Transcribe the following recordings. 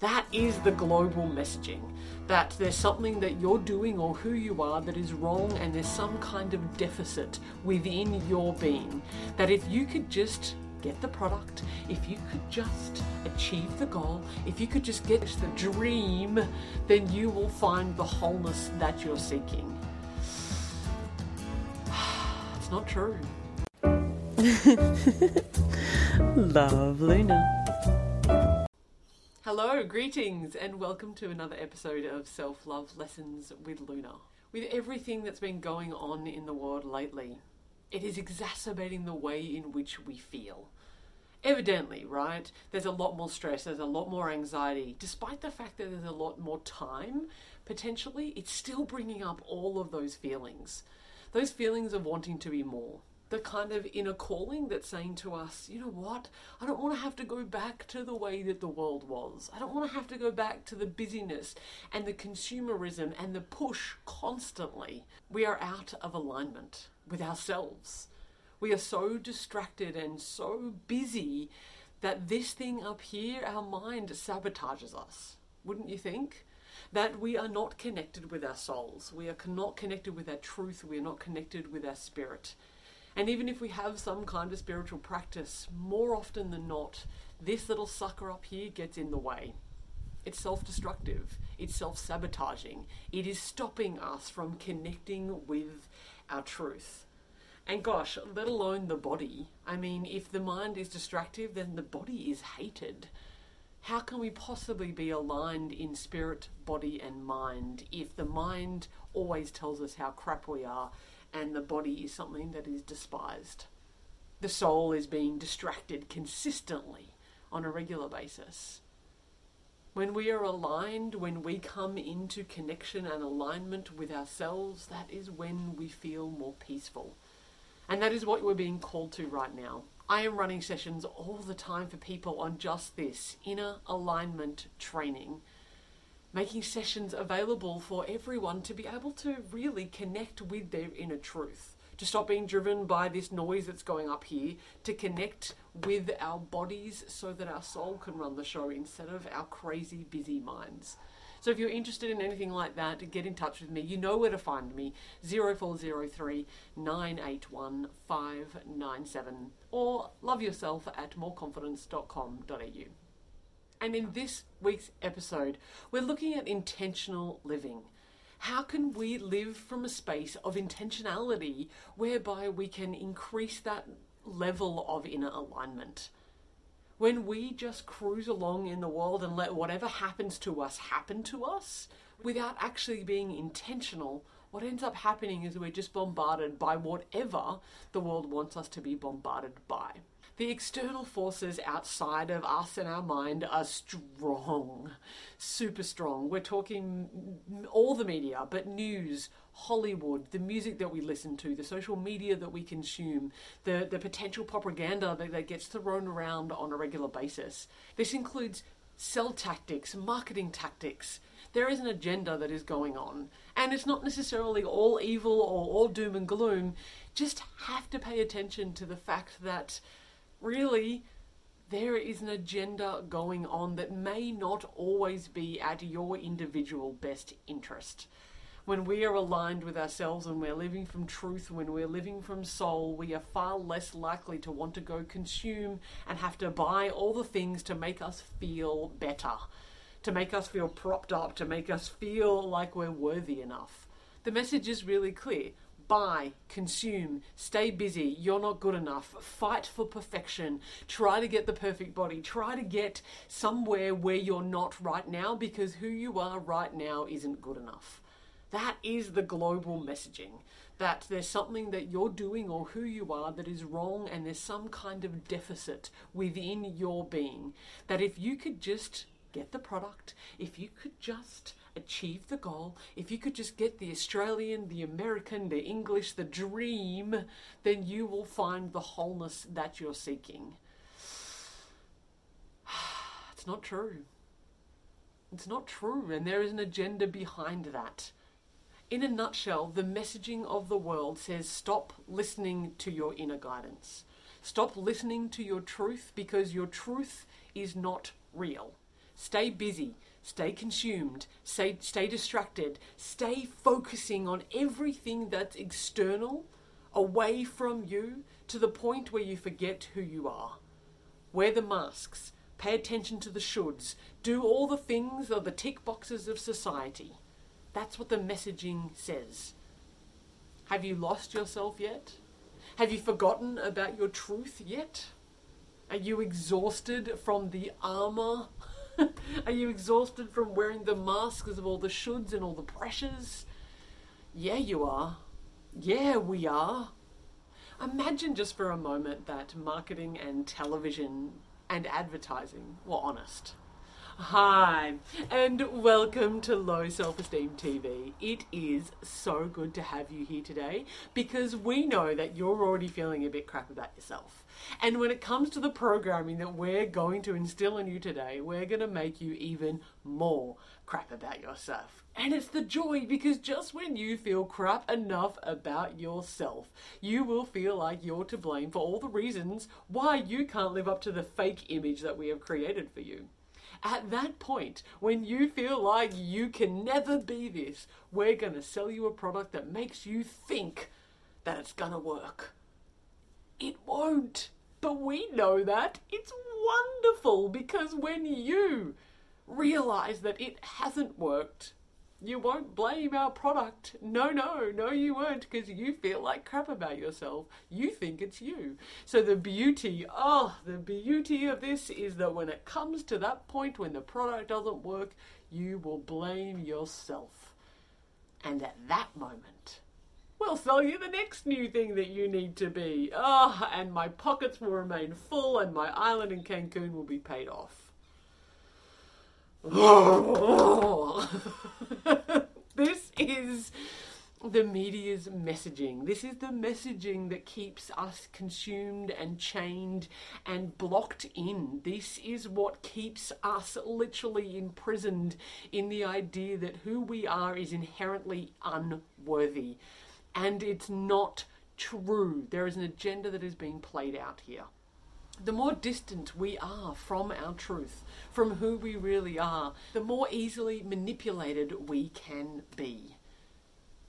That is the global messaging. That there's something that you're doing or who you are that is wrong, and there's some kind of deficit within your being. That if you could just get the product, if you could just achieve the goal, if you could just get the dream, then you will find the wholeness that you're seeking. It's not true. Love Luna. Hello, greetings, and welcome to another episode of Self Love Lessons with Luna. With everything that's been going on in the world lately, it is exacerbating the way in which we feel. Evidently, right? There's a lot more stress, there's a lot more anxiety. Despite the fact that there's a lot more time, potentially, it's still bringing up all of those feelings. Those feelings of wanting to be more, the kind of inner calling that's saying to us, you know what, I don't want to have to go back to the way that the world was. I don't want to have to go back to the busyness and the consumerism and the push constantly. We are out of alignment with ourselves. We are so distracted and so busy that this thing up here, our mind, sabotages us. Wouldn't you think? That we are not connected with our souls. We are not connected with our truth. We are not connected with our spirit. And even if we have some kind of spiritual practice, more often than not, this little sucker up here gets in the way. It's self destructive, it's self sabotaging, it is stopping us from connecting with our truth. And gosh, let alone the body. I mean, if the mind is destructive, then the body is hated. How can we possibly be aligned in spirit, body, and mind if the mind always tells us how crap we are and the body is something that is despised. The soul is being distracted consistently on a regular basis. When we are aligned, when we come into connection and alignment with ourselves, that is when we feel more peaceful. And that is what we're being called to right now. I am running sessions all the time for people on just this inner alignment training making sessions available for everyone to be able to really connect with their inner truth, to stop being driven by this noise that's going up here, to connect with our bodies so that our soul can run the show instead of our crazy, busy minds. So if you're interested in anything like that, get in touch with me. You know where to find me 0403 981 597 or love yourself at moreconfidence.com.au. And in this week's episode, we're looking at intentional living. How can we live from a space of intentionality whereby we can increase that level of inner alignment? When we just cruise along in the world and let whatever happens to us happen to us without actually being intentional, what ends up happening is we're just bombarded by whatever the world wants us to be bombarded by. The external forces outside of us and our mind are strong, super strong. We're talking all the media, but news, Hollywood, the music that we listen to, the social media that we consume, the, the potential propaganda that, that gets thrown around on a regular basis. This includes sell tactics, marketing tactics. There is an agenda that is going on, and it's not necessarily all evil or all doom and gloom. Just have to pay attention to the fact that really there is an agenda going on that may not always be at your individual best interest. When we are aligned with ourselves and we're living from truth, when we're living from soul, we are far less likely to want to go consume and have to buy all the things to make us feel better, to make us feel propped up, to make us feel like we're worthy enough. The message is really clear buy, consume, stay busy, you're not good enough, fight for perfection, try to get the perfect body, try to get somewhere where you're not right now because who you are right now isn't good enough. That is the global messaging. That there's something that you're doing or who you are that is wrong, and there's some kind of deficit within your being. That if you could just get the product, if you could just achieve the goal, if you could just get the Australian, the American, the English, the dream, then you will find the wholeness that you're seeking. It's not true. It's not true, and there is an agenda behind that. In a nutshell, the messaging of the world says stop listening to your inner guidance. Stop listening to your truth because your truth is not real. Stay busy, stay consumed, stay, stay distracted, stay focusing on everything that's external, away from you, to the point where you forget who you are. Wear the masks, pay attention to the shoulds, do all the things of the tick boxes of society. That's what the messaging says. Have you lost yourself yet? Have you forgotten about your truth yet? Are you exhausted from the armor? Are you exhausted from wearing the masks of all the shoulds and all the pressures? Yeah, you are. Yeah, we are. Imagine just for a moment that marketing and television and advertising were honest. Hi, and welcome to Low Self Esteem TV. It is so good to have you here today because we know that you're already feeling a bit crap about yourself. And when it comes to the programming that we're going to instill in you today, we're going to make you even more crap about yourself. And it's the joy because just when you feel crap enough about yourself, you will feel like you're to blame for all the reasons why you can't live up to the fake image that we have created for you. At that point, when you feel like you can never be this, we're going to sell you a product that makes you think that it's going to work. It won't. But we know that. It's wonderful because when you realize that it hasn't worked, you won't blame our product. No, no, no, you won't because you feel like crap about yourself. You think it's you. So, the beauty, oh, the beauty of this is that when it comes to that point when the product doesn't work, you will blame yourself. And at that moment, we'll sell you the next new thing that you need to be. Oh, and my pockets will remain full and my island in Cancun will be paid off. this is the media's messaging. This is the messaging that keeps us consumed and chained and blocked in. This is what keeps us literally imprisoned in the idea that who we are is inherently unworthy. And it's not true. There is an agenda that is being played out here the more distant we are from our truth, from who we really are, the more easily manipulated we can be.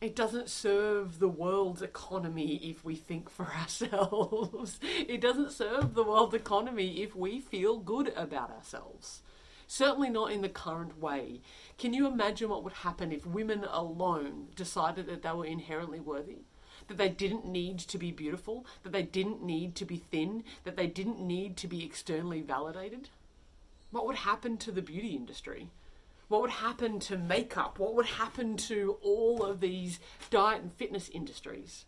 It doesn't serve the world's economy if we think for ourselves. it doesn't serve the world's economy if we feel good about ourselves. Certainly not in the current way. Can you imagine what would happen if women alone decided that they were inherently worthy? That they didn't need to be beautiful, that they didn't need to be thin, that they didn't need to be externally validated? What would happen to the beauty industry? What would happen to makeup? What would happen to all of these diet and fitness industries?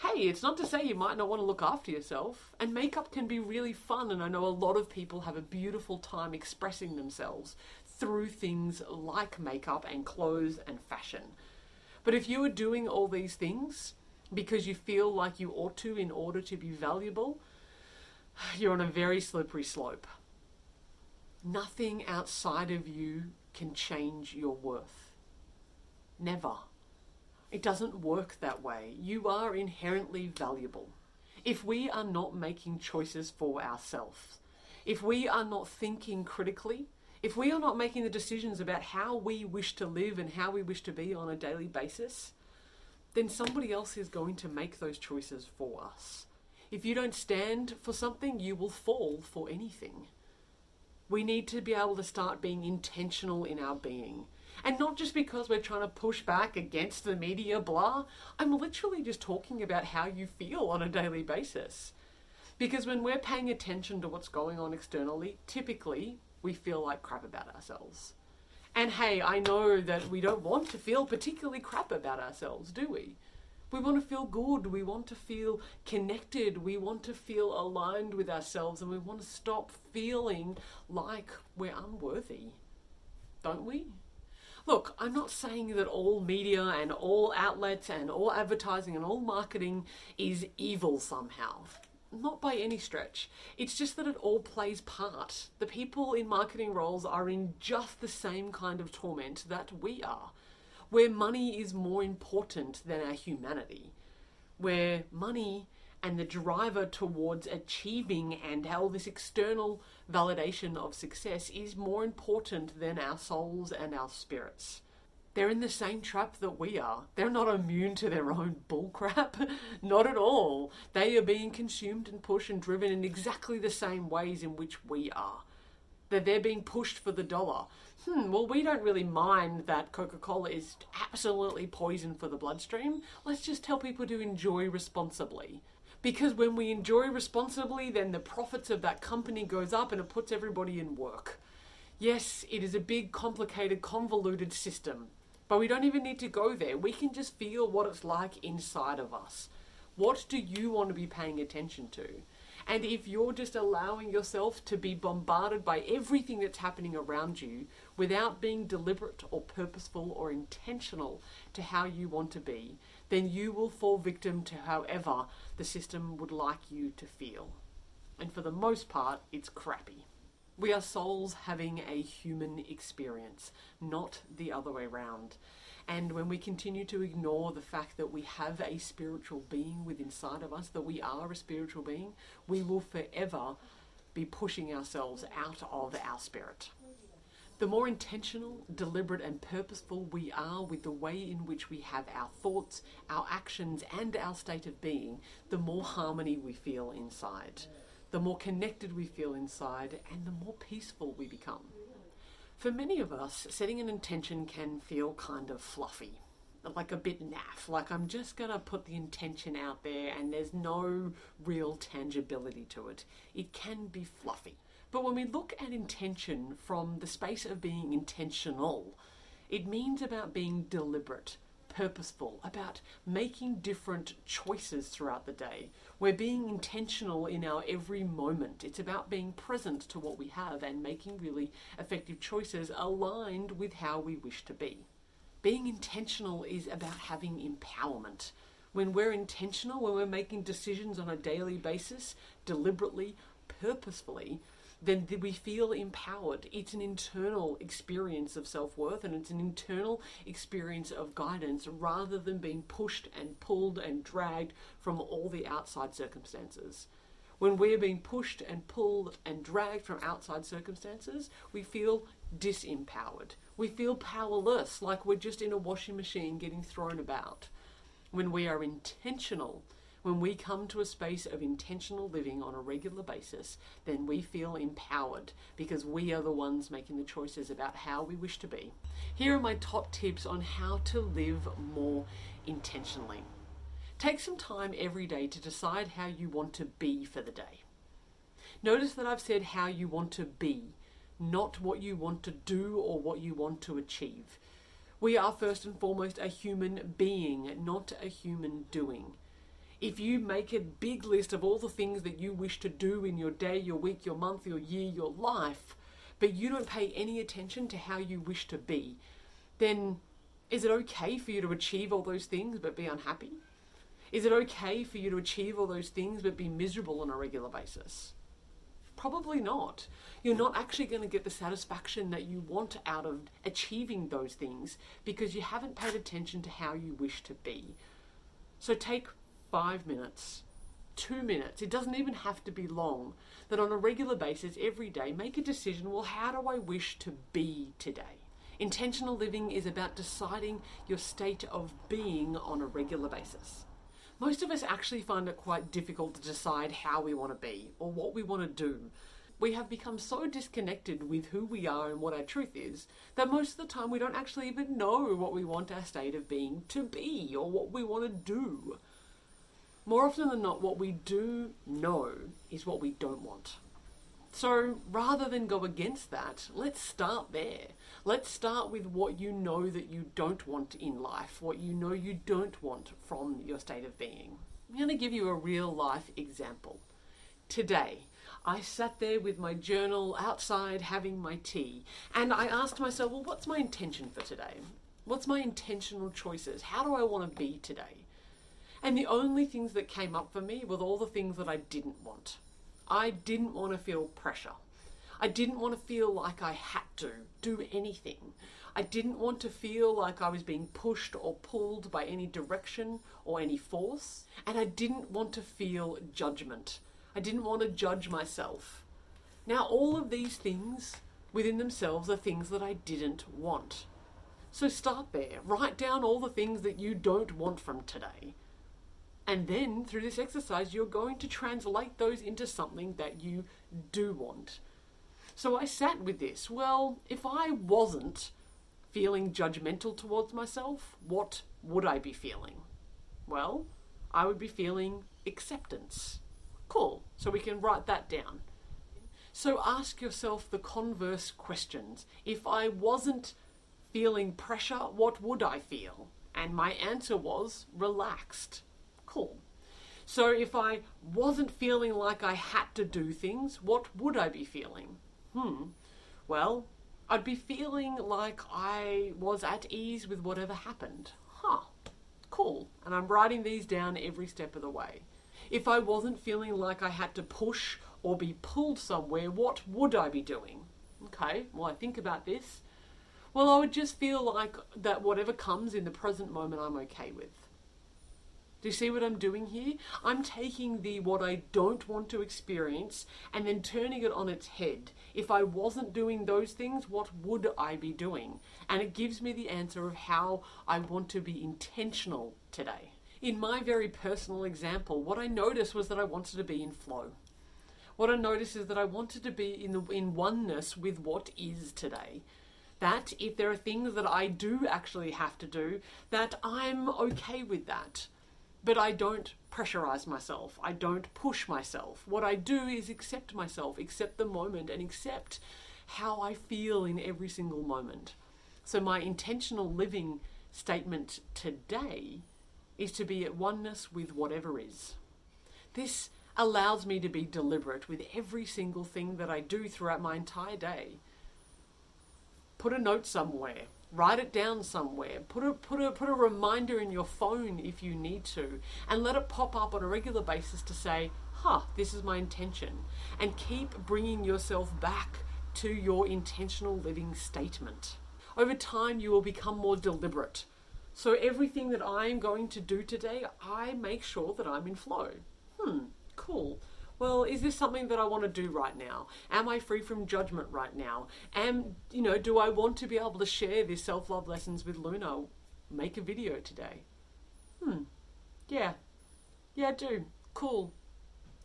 Hey, it's not to say you might not want to look after yourself, and makeup can be really fun, and I know a lot of people have a beautiful time expressing themselves through things like makeup and clothes and fashion. But if you are doing all these things because you feel like you ought to in order to be valuable, you're on a very slippery slope. Nothing outside of you can change your worth. Never. It doesn't work that way. You are inherently valuable. If we are not making choices for ourselves, if we are not thinking critically, if we are not making the decisions about how we wish to live and how we wish to be on a daily basis, then somebody else is going to make those choices for us. If you don't stand for something, you will fall for anything. We need to be able to start being intentional in our being. And not just because we're trying to push back against the media blah. I'm literally just talking about how you feel on a daily basis. Because when we're paying attention to what's going on externally, typically we feel like crap about ourselves. And hey, I know that we don't want to feel particularly crap about ourselves, do we? We want to feel good, we want to feel connected, we want to feel aligned with ourselves, and we want to stop feeling like we're unworthy. Don't we? Look, I'm not saying that all media and all outlets and all advertising and all marketing is evil somehow. Not by any stretch. It's just that it all plays part. The people in marketing roles are in just the same kind of torment that we are, where money is more important than our humanity, where money and the driver towards achieving and how this external validation of success is more important than our souls and our spirits. They're in the same trap that we are. They're not immune to their own bullcrap. not at all. They are being consumed and pushed and driven in exactly the same ways in which we are. That they're being pushed for the dollar. Hmm, well, we don't really mind that Coca Cola is absolutely poison for the bloodstream. Let's just tell people to enjoy responsibly because when we enjoy responsibly then the profits of that company goes up and it puts everybody in work yes it is a big complicated convoluted system but we don't even need to go there we can just feel what it's like inside of us what do you want to be paying attention to and if you're just allowing yourself to be bombarded by everything that's happening around you without being deliberate or purposeful or intentional to how you want to be, then you will fall victim to however the system would like you to feel. And for the most part, it's crappy. We are souls having a human experience, not the other way around. And when we continue to ignore the fact that we have a spiritual being within inside of us, that we are a spiritual being, we will forever be pushing ourselves out of our spirit. The more intentional, deliberate, and purposeful we are with the way in which we have our thoughts, our actions, and our state of being, the more harmony we feel inside, the more connected we feel inside, and the more peaceful we become. For many of us, setting an intention can feel kind of fluffy, like a bit naff, like I'm just to put the intention out there and there's no real tangibility to it. It can be fluffy. But when we look at intention from the space of being intentional, it means about being deliberate, purposeful, about making different choices throughout the day. We're being intentional in our every moment. It's about being present to what we have and making really effective choices aligned with how we wish to be. Being intentional is about having empowerment. When we're intentional, when we're making decisions on a daily basis, deliberately, purposefully, then we feel empowered. It's an internal experience of self worth and it's an internal experience of guidance rather than being pushed and pulled and dragged from all the outside circumstances. When we're being pushed and pulled and dragged from outside circumstances, we feel disempowered. We feel powerless, like we're just in a washing machine getting thrown about. When we are intentional when we come to a space of intentional living on a regular basis, then we feel empowered because we are the ones making the choices about how we wish to be. Here are my top tips on how to live more intentionally. Take some time every day to decide how you want to be for the day. Notice that I've said how you want to be, not what you want to do or what you want to achieve. We are first and foremost a human being, not a human doing if you make a big list of all the things that you wish to do in your day, your week, your month, your year, your life, but you don't pay any attention to how you wish to be, then is it okay for you to achieve all those things but be unhappy? Is it okay for you to achieve all those things but be miserable on a regular basis? Probably not. You're not actually going to get the satisfaction that you want out of achieving those things because you haven't paid attention to how you wish to be. So take five minutes, two minutes, it doesn't even have to be long, that on a regular basis, every day, make a decision well, how do I wish to be today? Intentional living is about deciding your state of being on a regular basis. Most of us actually find it quite difficult to decide how we want to be or what we want to do. We have become so disconnected with who we are and what our truth is that most of the time we don't actually even know what we want our state of being to be or what we want to do. More often than not, what we do know is what we don't want. So rather than go against that, let's start there. Let's start with what you know that you don't want in life, what you know you don't want from your state of being. I'm going to give you a real life example. Today, I sat there with my journal outside having my tea, and I asked myself, well, what's my intention for today? What's my intentional choices? How do I want to be today? And the only things that came up for me were all the things that I didn't want. I didn't want to feel pressure. I didn't want to feel like I had to do anything. I didn't want to feel like I was being pushed or pulled by any direction or any force. And I didn't want to feel judgment. I didn't want to judge myself. Now, all of these things within themselves are things that I didn't want. So start there. Write down all the things that you don't want from today. And then through this exercise, you're going to translate those into something that you do want. So I sat with this. Well, if I wasn't feeling judgmental towards myself, what would I be feeling? Well, I would be feeling acceptance. Cool. So we can write that down. So ask yourself the converse questions. If I wasn't feeling pressure, what would I feel? And my answer was relaxed. Cool. So if I wasn't feeling like I had to do things, what would I be feeling? Hmm. Well, I'd be feeling like I was at ease with whatever happened. Huh. Cool. And I'm writing these down every step of the way. If I wasn't feeling like I had to push or be pulled somewhere, what would I be doing? Okay, well, I think about this. Well, I would just feel like that whatever comes in the present moment, I'm okay with. Do you see what I'm doing here? I'm taking the what I don't want to experience and then turning it on its head. If I wasn't doing those things, what would I be doing? And it gives me the answer of how I want to be intentional today. In my very personal example, what I noticed was that I wanted to be in flow. What I noticed is that I wanted to be in the in oneness with what is today that if there are things that I do actually have to do, that I'm okay with that. But I don't pressurize myself. I don't push myself. What I do is accept myself, accept the moment, and accept how I feel in every single moment. So, my intentional living statement today is to be at oneness with whatever is. This allows me to be deliberate with every single thing that I do throughout my entire day put a note somewhere write it down somewhere. Put a put a put a reminder in your phone if you need to and let it pop up on a regular basis to say huh this is my intention and keep bringing yourself back to your intentional living statement. Over time you will become more deliberate. So everything that i'm going to do today i make sure that i'm in flow. Hmm cool well, is this something that I want to do right now? Am I free from judgment right now? Am, you know, do I want to be able to share these self love lessons with Luna? Make a video today. Hmm. Yeah. Yeah, I do. Cool.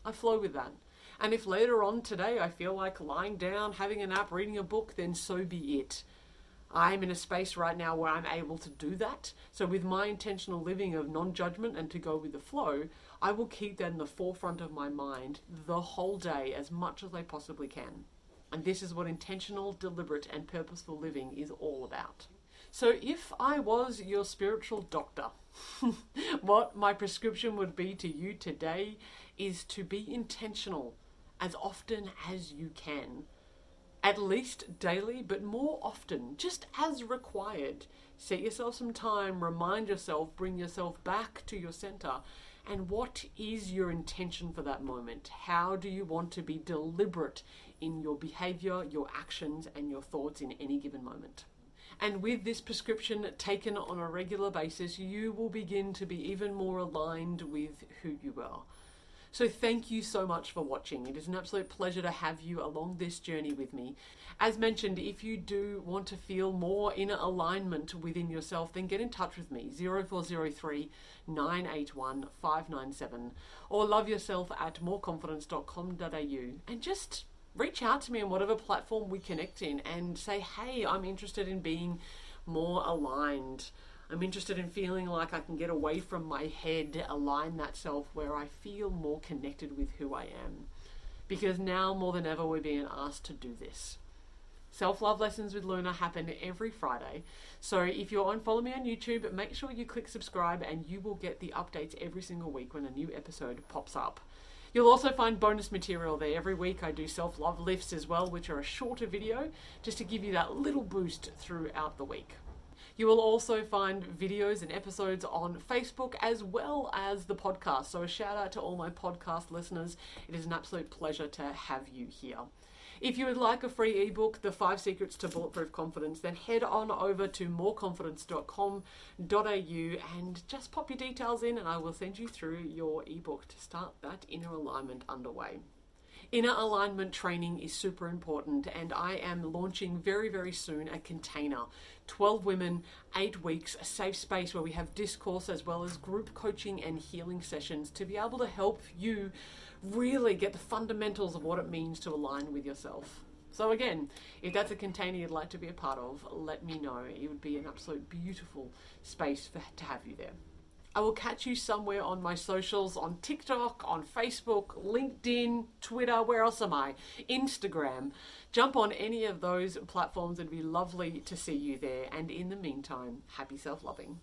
I flow with that. And if later on today I feel like lying down, having a nap, reading a book, then so be it. I'm in a space right now where I'm able to do that. So, with my intentional living of non judgment and to go with the flow, I will keep that in the forefront of my mind the whole day as much as I possibly can. And this is what intentional, deliberate, and purposeful living is all about. So, if I was your spiritual doctor, what my prescription would be to you today is to be intentional as often as you can. At least daily, but more often, just as required. Set yourself some time, remind yourself, bring yourself back to your center, and what is your intention for that moment? How do you want to be deliberate in your behavior, your actions, and your thoughts in any given moment? And with this prescription taken on a regular basis, you will begin to be even more aligned with who you are. So, thank you so much for watching. It is an absolute pleasure to have you along this journey with me. As mentioned, if you do want to feel more inner alignment within yourself, then get in touch with me 0403 981 597 or love yourself at moreconfidence.com.au and just reach out to me on whatever platform we connect in and say, hey, I'm interested in being more aligned. I'm interested in feeling like I can get away from my head, align that self where I feel more connected with who I am. Because now more than ever, we're being asked to do this. Self love lessons with Luna happen every Friday. So if you're on Follow Me on YouTube, make sure you click subscribe and you will get the updates every single week when a new episode pops up. You'll also find bonus material there. Every week I do self love lifts as well, which are a shorter video just to give you that little boost throughout the week. You will also find videos and episodes on Facebook as well as the podcast. So, a shout out to all my podcast listeners. It is an absolute pleasure to have you here. If you would like a free ebook, The Five Secrets to Bulletproof Confidence, then head on over to moreconfidence.com.au and just pop your details in, and I will send you through your ebook to start that inner alignment underway. Inner alignment training is super important, and I am launching very, very soon a container 12 women, 8 weeks, a safe space where we have discourse as well as group coaching and healing sessions to be able to help you really get the fundamentals of what it means to align with yourself. So, again, if that's a container you'd like to be a part of, let me know. It would be an absolute beautiful space for, to have you there. I will catch you somewhere on my socials on TikTok, on Facebook, LinkedIn, Twitter. Where else am I? Instagram. Jump on any of those platforms. It'd be lovely to see you there. And in the meantime, happy self loving.